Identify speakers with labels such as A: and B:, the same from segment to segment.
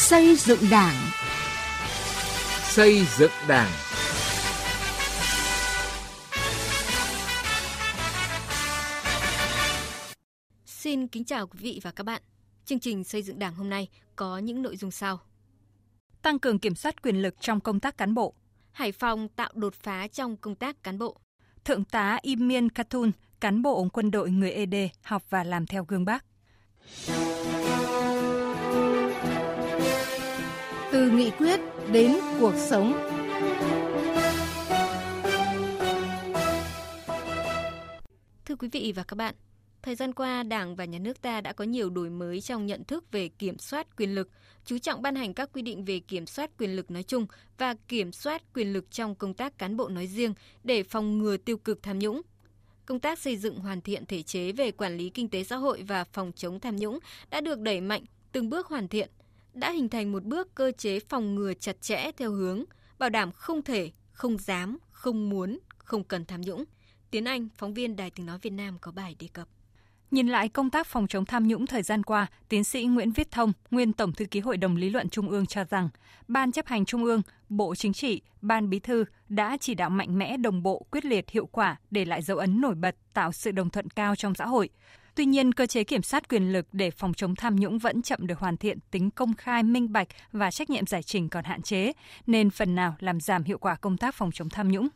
A: Xây dựng Đảng.
B: Xây dựng Đảng.
C: Xin kính chào quý vị và các bạn. Chương trình xây dựng Đảng hôm nay có những nội dung sau.
D: Tăng cường kiểm soát quyền lực trong công tác cán bộ.
C: Hải Phòng tạo đột phá trong công tác cán bộ.
D: Thượng tá Im Miên Katun, cán bộ quân đội người ED, học và làm theo gương bác.
A: Từ nghị quyết đến cuộc sống.
C: Thưa quý vị và các bạn, thời gian qua Đảng và Nhà nước ta đã có nhiều đổi mới trong nhận thức về kiểm soát quyền lực, chú trọng ban hành các quy định về kiểm soát quyền lực nói chung và kiểm soát quyền lực trong công tác cán bộ nói riêng để phòng ngừa tiêu cực tham nhũng. Công tác xây dựng hoàn thiện thể chế về quản lý kinh tế xã hội và phòng chống tham nhũng đã được đẩy mạnh, từng bước hoàn thiện, đã hình thành một bước cơ chế phòng ngừa chặt chẽ theo hướng bảo đảm không thể, không dám, không muốn, không cần tham nhũng. Tiến Anh, phóng viên Đài Tiếng Nói Việt Nam có bài đề cập.
D: Nhìn lại công tác phòng chống tham nhũng thời gian qua, tiến sĩ Nguyễn Viết Thông, nguyên Tổng thư ký Hội đồng Lý luận Trung ương cho rằng, Ban chấp hành Trung ương, Bộ Chính trị, Ban Bí thư đã chỉ đạo mạnh mẽ đồng bộ, quyết liệt, hiệu quả để lại dấu ấn nổi bật, tạo sự đồng thuận cao trong xã hội. Tuy nhiên, cơ chế kiểm soát quyền lực để phòng chống tham nhũng vẫn chậm được hoàn thiện, tính công khai, minh bạch và trách nhiệm giải trình còn hạn chế, nên phần nào làm giảm hiệu quả công tác phòng chống tham nhũng.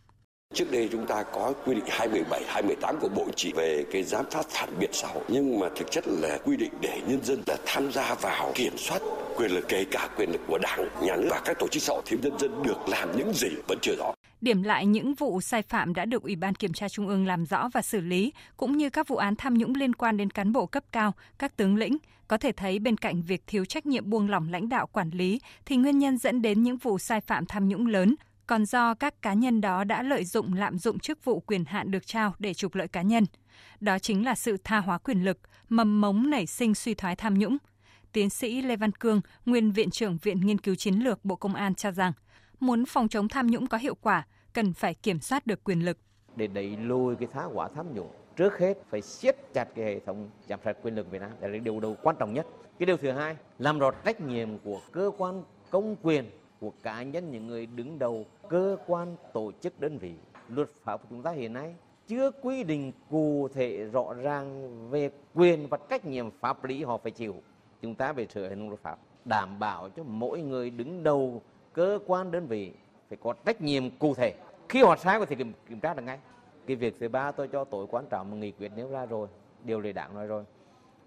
E: Trước đây chúng ta có quy định 217, 218 của Bộ Chỉ về cái giám sát phản biện xã hội. Nhưng mà thực chất là quy định để nhân dân là tham gia vào kiểm soát quyền lực kể cả quyền lực của Đảng, Nhà nước và các tổ chức xã hội thì nhân dân được làm những gì vẫn chưa rõ.
D: Điểm lại những vụ sai phạm đã được Ủy ban Kiểm tra Trung ương làm rõ và xử lý, cũng như các vụ án tham nhũng liên quan đến cán bộ cấp cao, các tướng lĩnh, có thể thấy bên cạnh việc thiếu trách nhiệm buông lỏng lãnh đạo quản lý thì nguyên nhân dẫn đến những vụ sai phạm tham nhũng lớn còn do các cá nhân đó đã lợi dụng lạm dụng chức vụ quyền hạn được trao để trục lợi cá nhân. Đó chính là sự tha hóa quyền lực, mầm mống nảy sinh suy thoái tham nhũng. Tiến sĩ Lê Văn Cương, nguyên Viện trưởng Viện Nghiên cứu Chiến lược Bộ Công an cho rằng, muốn phòng chống tham nhũng có hiệu quả, cần phải kiểm soát được quyền lực.
F: Để đẩy lùi cái thá quả tham nhũng, trước hết phải siết chặt cái hệ thống giám sát quyền lực Việt Nam. Đây là điều đầu quan trọng nhất. Cái điều thứ hai, làm rõ trách nhiệm của cơ quan công quyền của cá nhân những người đứng đầu cơ quan tổ chức đơn vị luật pháp của chúng ta hiện nay chưa quy định cụ thể rõ ràng về quyền và trách nhiệm pháp lý họ phải chịu chúng ta phải sửa hệ thống luật pháp đảm bảo cho mỗi người đứng đầu cơ quan đơn vị phải có trách nhiệm cụ thể. Khi họ sai có thể kiểm, kiểm tra được ngay. Cái việc thứ ba tôi cho tối quan trọng một nghị quyết nêu ra rồi điều lệ đảng nói rồi.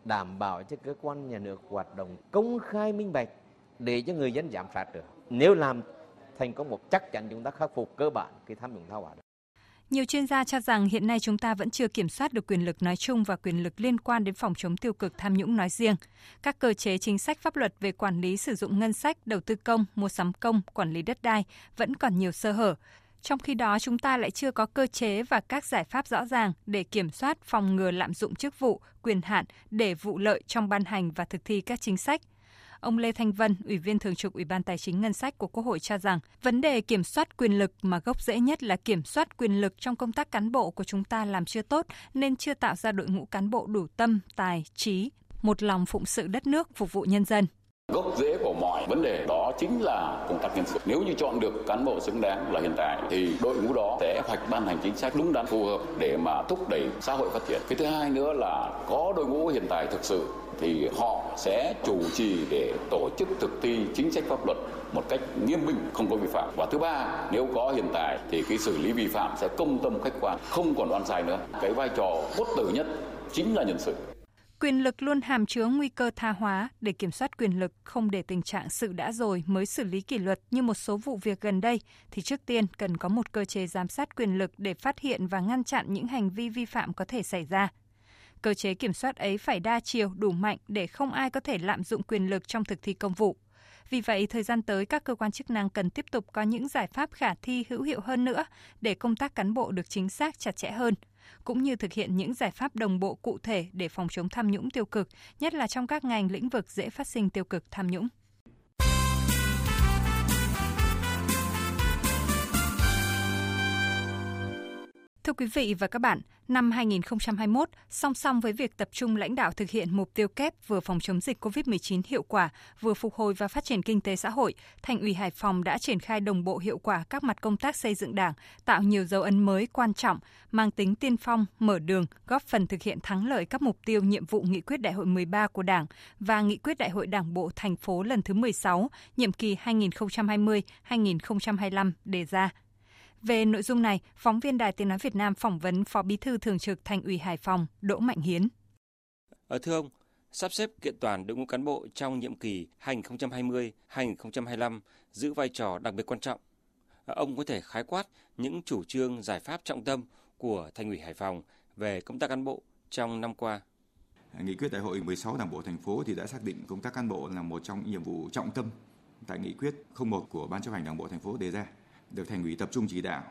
F: Đảm bảo cho cơ quan nhà nước hoạt động công khai minh bạch để cho người dân giám sát được. Nếu làm thành công một chắc chắn chúng ta khắc phục cơ bản cái tham nhũng thao hóa.
D: Nhiều chuyên gia cho rằng hiện nay chúng ta vẫn chưa kiểm soát được quyền lực nói chung và quyền lực liên quan đến phòng chống tiêu cực tham nhũng nói riêng. Các cơ chế chính sách pháp luật về quản lý sử dụng ngân sách, đầu tư công, mua sắm công, quản lý đất đai vẫn còn nhiều sơ hở. Trong khi đó, chúng ta lại chưa có cơ chế và các giải pháp rõ ràng để kiểm soát phòng ngừa lạm dụng chức vụ, quyền hạn để vụ lợi trong ban hành và thực thi các chính sách – Ông Lê Thanh Vân, Ủy viên Thường trực Ủy ban Tài chính Ngân sách của Quốc hội cho rằng vấn đề kiểm soát quyền lực mà gốc rễ nhất là kiểm soát quyền lực trong công tác cán bộ của chúng ta làm chưa tốt nên chưa tạo ra đội ngũ cán bộ đủ tâm, tài, trí, một lòng phụng sự đất nước phục vụ nhân dân.
G: Gốc rễ của mọi vấn đề đó chính là công tác nhân sự. Nếu như chọn được cán bộ xứng đáng là hiện tại, thì đội ngũ đó sẽ hoạch ban hành chính sách đúng đắn, phù hợp để mà thúc đẩy xã hội phát triển. Cái thứ hai nữa là có đội ngũ hiện tại thực sự, thì họ sẽ chủ trì để tổ chức thực thi chính sách pháp luật một cách nghiêm minh, không có vi phạm và thứ ba, nếu có hiện tại, thì cái xử lý vi phạm sẽ công tâm khách quan, không còn oan sai nữa cái vai trò cốt tử nhất chính là nhân sự
D: Quyền lực luôn hàm chứa nguy cơ tha hóa để kiểm soát quyền lực không để tình trạng sự đã rồi mới xử lý kỷ luật như một số vụ việc gần đây thì trước tiên cần có một cơ chế giám sát quyền lực để phát hiện và ngăn chặn những hành vi vi phạm có thể xảy ra. Cơ chế kiểm soát ấy phải đa chiều, đủ mạnh để không ai có thể lạm dụng quyền lực trong thực thi công vụ. Vì vậy, thời gian tới các cơ quan chức năng cần tiếp tục có những giải pháp khả thi hữu hiệu hơn nữa để công tác cán bộ được chính xác chặt chẽ hơn, cũng như thực hiện những giải pháp đồng bộ cụ thể để phòng chống tham nhũng tiêu cực, nhất là trong các ngành lĩnh vực dễ phát sinh tiêu cực tham nhũng. Thưa quý vị và các bạn, năm 2021, song song với việc tập trung lãnh đạo thực hiện mục tiêu kép vừa phòng chống dịch COVID-19 hiệu quả, vừa phục hồi và phát triển kinh tế xã hội, Thành ủy Hải Phòng đã triển khai đồng bộ hiệu quả các mặt công tác xây dựng Đảng, tạo nhiều dấu ấn mới quan trọng, mang tính tiên phong, mở đường, góp phần thực hiện thắng lợi các mục tiêu nhiệm vụ nghị quyết Đại hội 13 của Đảng và nghị quyết Đại hội Đảng bộ thành phố lần thứ 16, nhiệm kỳ 2020-2025 đề ra. Về nội dung này, phóng viên Đài Tiếng Nói Việt Nam phỏng vấn Phó Bí thư Thường trực Thành ủy Hải Phòng Đỗ Mạnh Hiến.
B: Ở ờ, thưa ông, sắp xếp kiện toàn đội ngũ cán bộ trong nhiệm kỳ 2020-2025 giữ vai trò đặc biệt quan trọng. Ờ, ông có thể khái quát những chủ trương giải pháp trọng tâm của Thành ủy Hải Phòng về công tác cán bộ trong năm qua.
H: Nghị quyết đại hội 16 Đảng bộ thành phố thì đã xác định công tác cán bộ là một trong những nhiệm vụ trọng tâm tại nghị quyết 01 của Ban chấp hành Đảng bộ thành phố đề ra được thành ủy tập trung chỉ đạo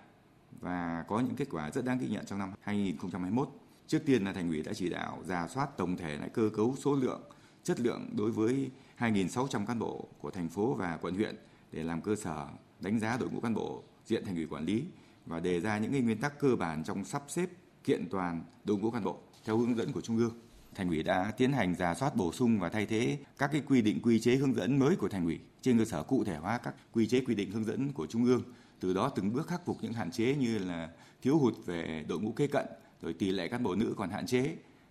H: và có những kết quả rất đáng ghi nhận trong năm 2021. Trước tiên là thành ủy đã chỉ đạo giả soát tổng thể lại cơ cấu số lượng, chất lượng đối với 2.600 cán bộ của thành phố và quận huyện để làm cơ sở đánh giá đội ngũ cán bộ diện thành ủy quản lý và đề ra những nguyên tắc cơ bản trong sắp xếp kiện toàn đội ngũ cán bộ theo hướng dẫn của trung ương. Thành ủy đã tiến hành giả soát bổ sung và thay thế các cái quy định quy chế hướng dẫn mới của thành ủy trên cơ sở cụ thể hóa các quy chế quy định hướng dẫn của trung ương từ đó từng bước khắc phục những hạn chế như là thiếu hụt về đội ngũ kế cận, rồi tỷ lệ cán bộ nữ còn hạn chế.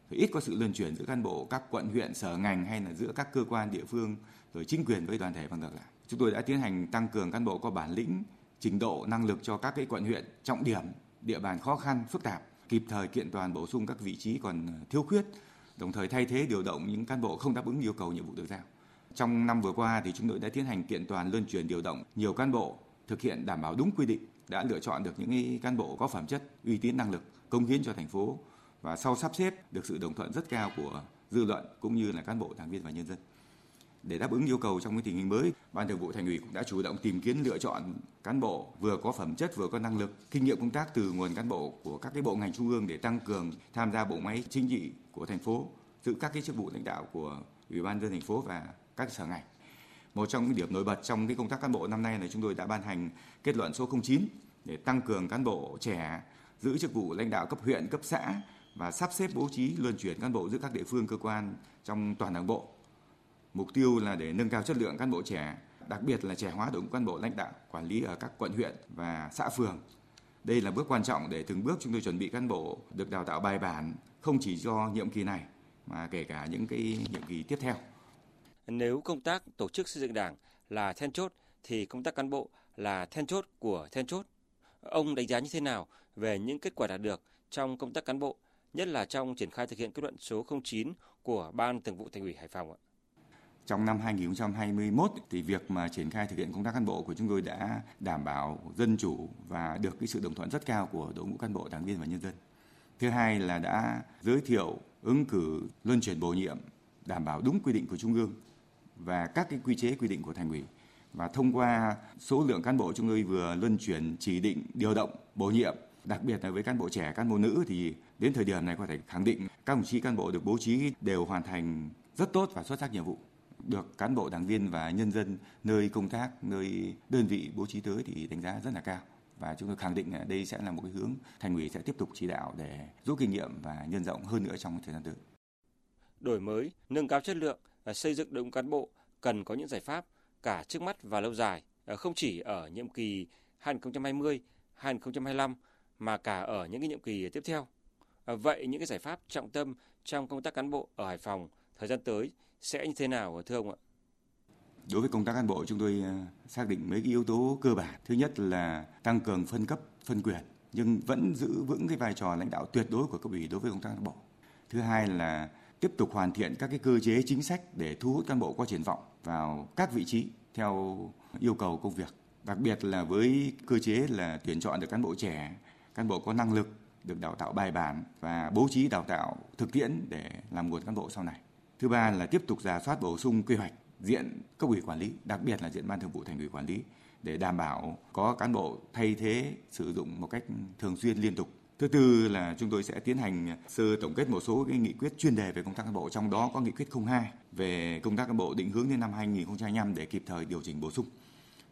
H: Rồi ít có sự luân chuyển giữa cán bộ các quận, huyện, sở ngành hay là giữa các cơ quan, địa phương, rồi chính quyền với đoàn thể và ngược lại. Chúng tôi đã tiến hành tăng cường cán bộ có bản lĩnh, trình độ, năng lực cho các cái quận, huyện, trọng điểm, địa bàn khó khăn, phức tạp, kịp thời kiện toàn bổ sung các vị trí còn thiếu khuyết, đồng thời thay thế điều động những cán bộ không đáp ứng yêu cầu nhiệm vụ được giao. Trong năm vừa qua thì chúng tôi đã tiến hành kiện toàn, luân chuyển, điều động nhiều cán bộ thực hiện đảm bảo đúng quy định đã lựa chọn được những cán bộ có phẩm chất, uy tín năng lực, công hiến cho thành phố và sau sắp xếp được sự đồng thuận rất cao của dư luận cũng như là cán bộ, đảng viên và nhân dân. Để đáp ứng yêu cầu trong cái tình hình mới, Ban Thường vụ Thành ủy cũng đã chủ động tìm kiếm lựa chọn cán bộ vừa có phẩm chất vừa có năng lực, kinh nghiệm công tác từ nguồn cán bộ của các cái bộ ngành trung ương để tăng cường tham gia bộ máy chính trị của thành phố, giữ các cái chức vụ lãnh đạo của Ủy ban dân thành phố và các sở ngành. Một trong những điểm nổi bật trong cái công tác cán bộ năm nay là chúng tôi đã ban hành kết luận số 09 để tăng cường cán bộ trẻ giữ chức vụ lãnh đạo cấp huyện, cấp xã và sắp xếp bố trí luân chuyển cán bộ giữa các địa phương cơ quan trong toàn đảng bộ. Mục tiêu là để nâng cao chất lượng cán bộ trẻ, đặc biệt là trẻ hóa đội ngũ cán bộ lãnh đạo quản lý ở các quận huyện và xã phường. Đây là bước quan trọng để từng bước chúng tôi chuẩn bị cán bộ được đào tạo bài bản không chỉ do nhiệm kỳ này mà kể cả những cái nhiệm kỳ tiếp theo.
B: Nếu công tác tổ chức xây dựng Đảng là then chốt thì công tác cán bộ là then chốt của then chốt. Ông đánh giá như thế nào về những kết quả đạt được trong công tác cán bộ, nhất là trong triển khai thực hiện kết luận số 09 của Ban Thường vụ Thành ủy Hải Phòng ạ?
H: Trong năm 2021 thì việc mà triển khai thực hiện công tác cán bộ của chúng tôi đã đảm bảo dân chủ và được cái sự đồng thuận rất cao của đội ngũ cán bộ, đảng viên và nhân dân. Thứ hai là đã giới thiệu ứng cử luân chuyển bổ nhiệm đảm bảo đúng quy định của Trung ương và các cái quy chế quy định của thành ủy. Và thông qua số lượng cán bộ chúng tôi vừa luân chuyển chỉ định điều động bổ nhiệm đặc biệt là với cán bộ trẻ cán bộ nữ thì đến thời điểm này có thể khẳng định các đồng chí cán bộ được bố trí đều hoàn thành rất tốt và xuất sắc nhiệm vụ. Được cán bộ đảng viên và nhân dân nơi công tác nơi đơn vị bố trí tới thì đánh giá rất là cao. Và chúng tôi khẳng định là đây sẽ là một cái hướng thành ủy sẽ tiếp tục chỉ đạo để rút kinh nghiệm và nhân rộng hơn nữa trong thời gian tới.
B: Đổi mới, nâng cao chất lượng Ờ, xây dựng đội ngũ cán bộ cần có những giải pháp cả trước mắt và lâu dài, ờ, không chỉ ở nhiệm kỳ 2020, 2025 mà cả ở những cái nhiệm kỳ tiếp theo. Ờ, vậy những cái giải pháp trọng tâm trong công tác cán bộ ở Hải Phòng thời gian tới sẽ như thế nào thưa ông ạ?
H: Đối với công tác cán bộ chúng tôi xác định mấy cái yếu tố cơ bản. Thứ nhất là tăng cường phân cấp, phân quyền nhưng vẫn giữ vững cái vai trò lãnh đạo tuyệt đối của cấp ủy đối với công tác cán bộ. Thứ hai là tiếp tục hoàn thiện các cái cơ chế chính sách để thu hút cán bộ có triển vọng vào các vị trí theo yêu cầu công việc. Đặc biệt là với cơ chế là tuyển chọn được cán bộ trẻ, cán bộ có năng lực được đào tạo bài bản và bố trí đào tạo thực tiễn để làm nguồn cán bộ sau này. Thứ ba là tiếp tục giả soát bổ sung quy hoạch diện cấp ủy quản lý, đặc biệt là diện ban thường vụ thành ủy quản lý để đảm bảo có cán bộ thay thế sử dụng một cách thường xuyên liên tục Thứ tư là chúng tôi sẽ tiến hành sơ tổng kết một số cái nghị quyết chuyên đề về công tác cán bộ, trong đó có nghị quyết 02 về công tác cán bộ định hướng đến năm 2025 để kịp thời điều chỉnh bổ sung.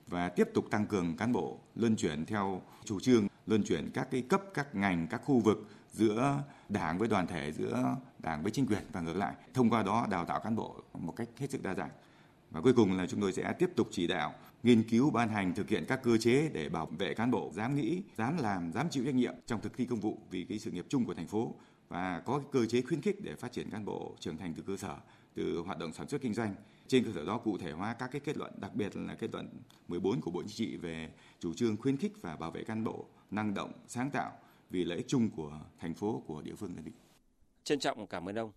H: và tiếp tục tăng cường cán bộ luân chuyển theo chủ trương luân chuyển các cái cấp các ngành các khu vực giữa đảng với đoàn thể giữa đảng với chính quyền và ngược lại thông qua đó đào tạo cán bộ một cách hết sức đa dạng và cuối cùng là chúng tôi sẽ tiếp tục chỉ đạo, nghiên cứu, ban hành, thực hiện các cơ chế để bảo vệ cán bộ dám nghĩ, dám làm, dám chịu trách nhiệm trong thực thi công vụ vì cái sự nghiệp chung của thành phố và có cái cơ chế khuyến khích để phát triển cán bộ trưởng thành từ cơ sở, từ hoạt động sản xuất kinh doanh trên cơ sở đó, cụ thể hóa các cái kết luận, đặc biệt là kết luận 14 của Bộ Chính trị về chủ trương khuyến khích và bảo vệ cán bộ, năng động, sáng tạo vì lợi ích chung của thành phố, của địa phương đơn vị.
B: Trân trọng cảm ơn ông.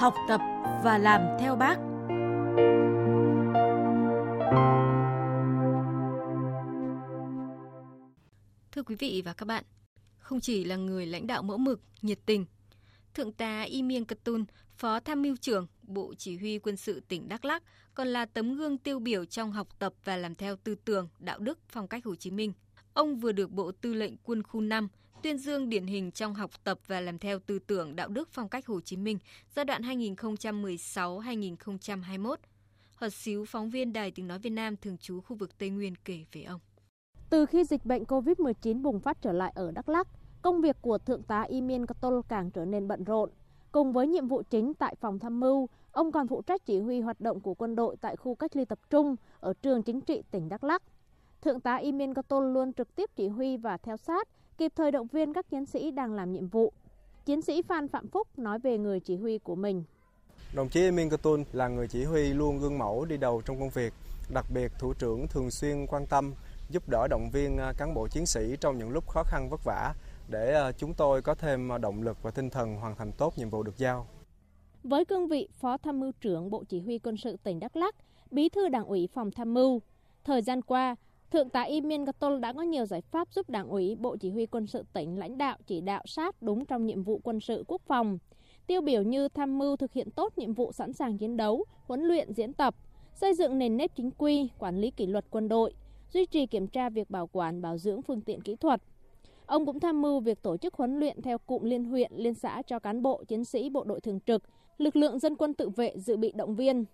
A: Học tập và làm theo bác.
C: Thưa quý vị và các bạn, không chỉ là người lãnh đạo mẫu mực, nhiệt tình, Thượng tá Y Miêng Cật Tun, Phó Tham mưu trưởng Bộ Chỉ huy Quân sự tỉnh Đắk Lắk, còn là tấm gương tiêu biểu trong học tập và làm theo tư tưởng, đạo đức, phong cách Hồ Chí Minh. Ông vừa được Bộ Tư lệnh Quân khu 5 tuyên dương điển hình trong học tập và làm theo tư tưởng đạo đức phong cách Hồ Chí Minh giai đoạn 2016-2021. Hợp xíu phóng viên Đài Tiếng Nói Việt Nam thường trú khu vực Tây Nguyên kể về ông.
I: Từ khi dịch bệnh COVID-19 bùng phát trở lại ở Đắk Lắk, công việc của Thượng tá Imin Katol càng trở nên bận rộn. Cùng với nhiệm vụ chính tại phòng tham mưu, ông còn phụ trách chỉ huy hoạt động của quân đội tại khu cách ly tập trung ở trường chính trị tỉnh Đắk Lắk. Thượng tá Imin Katol luôn trực tiếp chỉ huy và theo sát, kịp thời động viên các chiến sĩ đang làm nhiệm vụ. Chiến sĩ Phan Phạm Phúc nói về người chỉ huy của mình.
J: Đồng chí Emin Katun là người chỉ huy luôn gương mẫu đi đầu trong công việc, đặc biệt thủ trưởng thường xuyên quan tâm, giúp đỡ động viên à, cán bộ chiến sĩ trong những lúc khó khăn vất vả để à, chúng tôi có thêm động lực và tinh thần hoàn thành tốt nhiệm vụ được giao.
I: Với cương vị Phó Tham mưu trưởng Bộ Chỉ huy Quân sự tỉnh Đắk Lắk, Bí thư Đảng ủy Phòng Tham mưu, thời gian qua, Thượng tá Imin Gatol đã có nhiều giải pháp giúp Đảng ủy Bộ Chỉ huy Quân sự tỉnh lãnh đạo chỉ đạo sát đúng trong nhiệm vụ quân sự quốc phòng. Tiêu biểu như tham mưu thực hiện tốt nhiệm vụ sẵn sàng chiến đấu, huấn luyện diễn tập, xây dựng nền nếp chính quy, quản lý kỷ luật quân đội, duy trì kiểm tra việc bảo quản bảo dưỡng phương tiện kỹ thuật. Ông cũng tham mưu việc tổ chức huấn luyện theo cụm liên huyện, liên xã cho cán bộ, chiến sĩ bộ đội thường trực, lực lượng dân quân tự vệ dự bị động viên.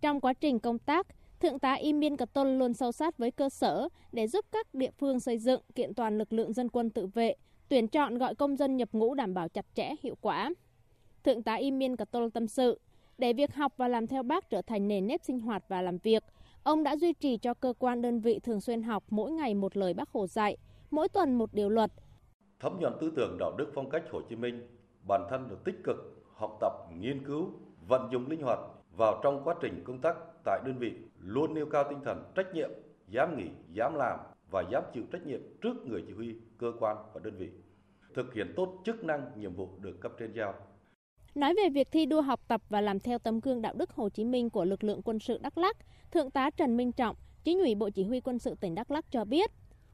I: Trong quá trình công tác, Thượng tá Imin Biên Cật Tôn luôn sâu sát với cơ sở để giúp các địa phương xây dựng kiện toàn lực lượng dân quân tự vệ, tuyển chọn gọi công dân nhập ngũ đảm bảo chặt chẽ, hiệu quả. Thượng tá Imin Biên Cật Tôn tâm sự, để việc học và làm theo bác trở thành nền nếp sinh hoạt và làm việc, ông đã duy trì cho cơ quan đơn vị thường xuyên học mỗi ngày một lời bác Hồ dạy, mỗi tuần một điều luật.
K: Thấm nhuận tư tưởng đạo đức phong cách Hồ Chí Minh, bản thân được tích cực học tập, nghiên cứu, vận dụng linh hoạt vào trong quá trình công tác tại đơn vị luôn nêu cao tinh thần trách nhiệm, dám nghĩ, dám làm và dám chịu trách nhiệm trước người chỉ huy, cơ quan và đơn vị. Thực hiện tốt chức năng, nhiệm vụ được cấp trên giao.
I: Nói về việc thi đua học tập và làm theo tấm gương đạo đức Hồ Chí Minh của lực lượng quân sự Đắk Lắk, Thượng tá Trần Minh Trọng, Chính ủy Bộ Chỉ huy Quân sự tỉnh Đắk Lắk cho biết,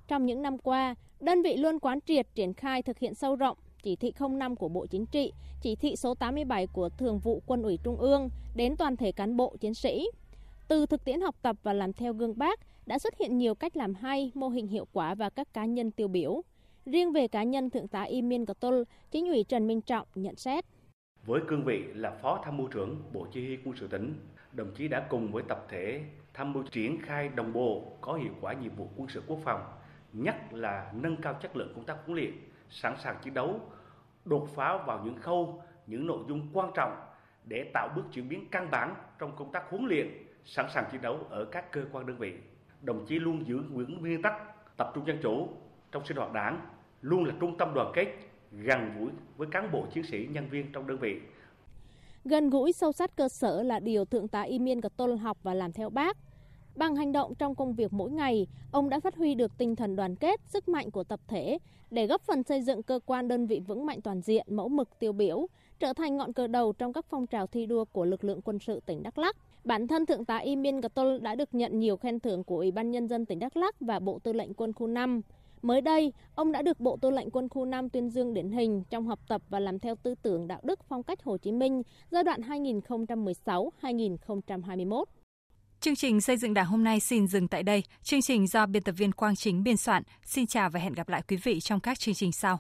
I: trong những năm qua, đơn vị luôn quán triệt triển khai thực hiện sâu rộng chỉ thị 05 của Bộ Chính trị, chỉ thị số 87 của Thường vụ Quân ủy Trung ương đến toàn thể cán bộ chiến sĩ. Từ thực tiễn học tập và làm theo gương bác đã xuất hiện nhiều cách làm hay, mô hình hiệu quả và các cá nhân tiêu biểu. Riêng về cá nhân Thượng tá Y Miên Tol, chính ủy Trần Minh Trọng nhận xét.
L: Với cương vị là Phó Tham mưu trưởng Bộ Chỉ huy Quân sự tỉnh, đồng chí đã cùng với tập thể tham mưu triển khai đồng bộ có hiệu quả nhiệm vụ quân sự quốc phòng, nhất là nâng cao chất lượng công tác huấn luyện, sẵn sàng chiến đấu, đột phá vào những khâu, những nội dung quan trọng để tạo bước chuyển biến căn bản trong công tác huấn luyện, sẵn sàng chiến đấu ở các cơ quan đơn vị. Đồng chí luôn giữ vững nguyên tắc tập trung dân chủ trong sinh hoạt đảng, luôn là trung tâm đoàn kết, gần gũi với cán bộ chiến sĩ nhân viên trong đơn vị.
I: Gần gũi sâu sát cơ sở là điều Thượng tá Y Miên Tôn học và làm theo bác. Bằng hành động trong công việc mỗi ngày, ông đã phát huy được tinh thần đoàn kết, sức mạnh của tập thể để góp phần xây dựng cơ quan đơn vị vững mạnh toàn diện, mẫu mực tiêu biểu, trở thành ngọn cờ đầu trong các phong trào thi đua của lực lượng quân sự tỉnh Đắk Lắk. Bản thân Thượng tá Imin Gatol đã được nhận nhiều khen thưởng của Ủy ban Nhân dân tỉnh Đắk lắc và Bộ Tư lệnh Quân khu 5. Mới đây, ông đã được Bộ Tư lệnh Quân khu 5 tuyên dương điển hình trong học tập và làm theo tư tưởng đạo đức phong cách Hồ Chí Minh giai đoạn 2016-2021.
D: Chương trình xây dựng Đảng hôm nay xin dừng tại đây. Chương trình do biên tập viên Quang Chính biên soạn. Xin chào và hẹn gặp lại quý vị trong các chương trình sau.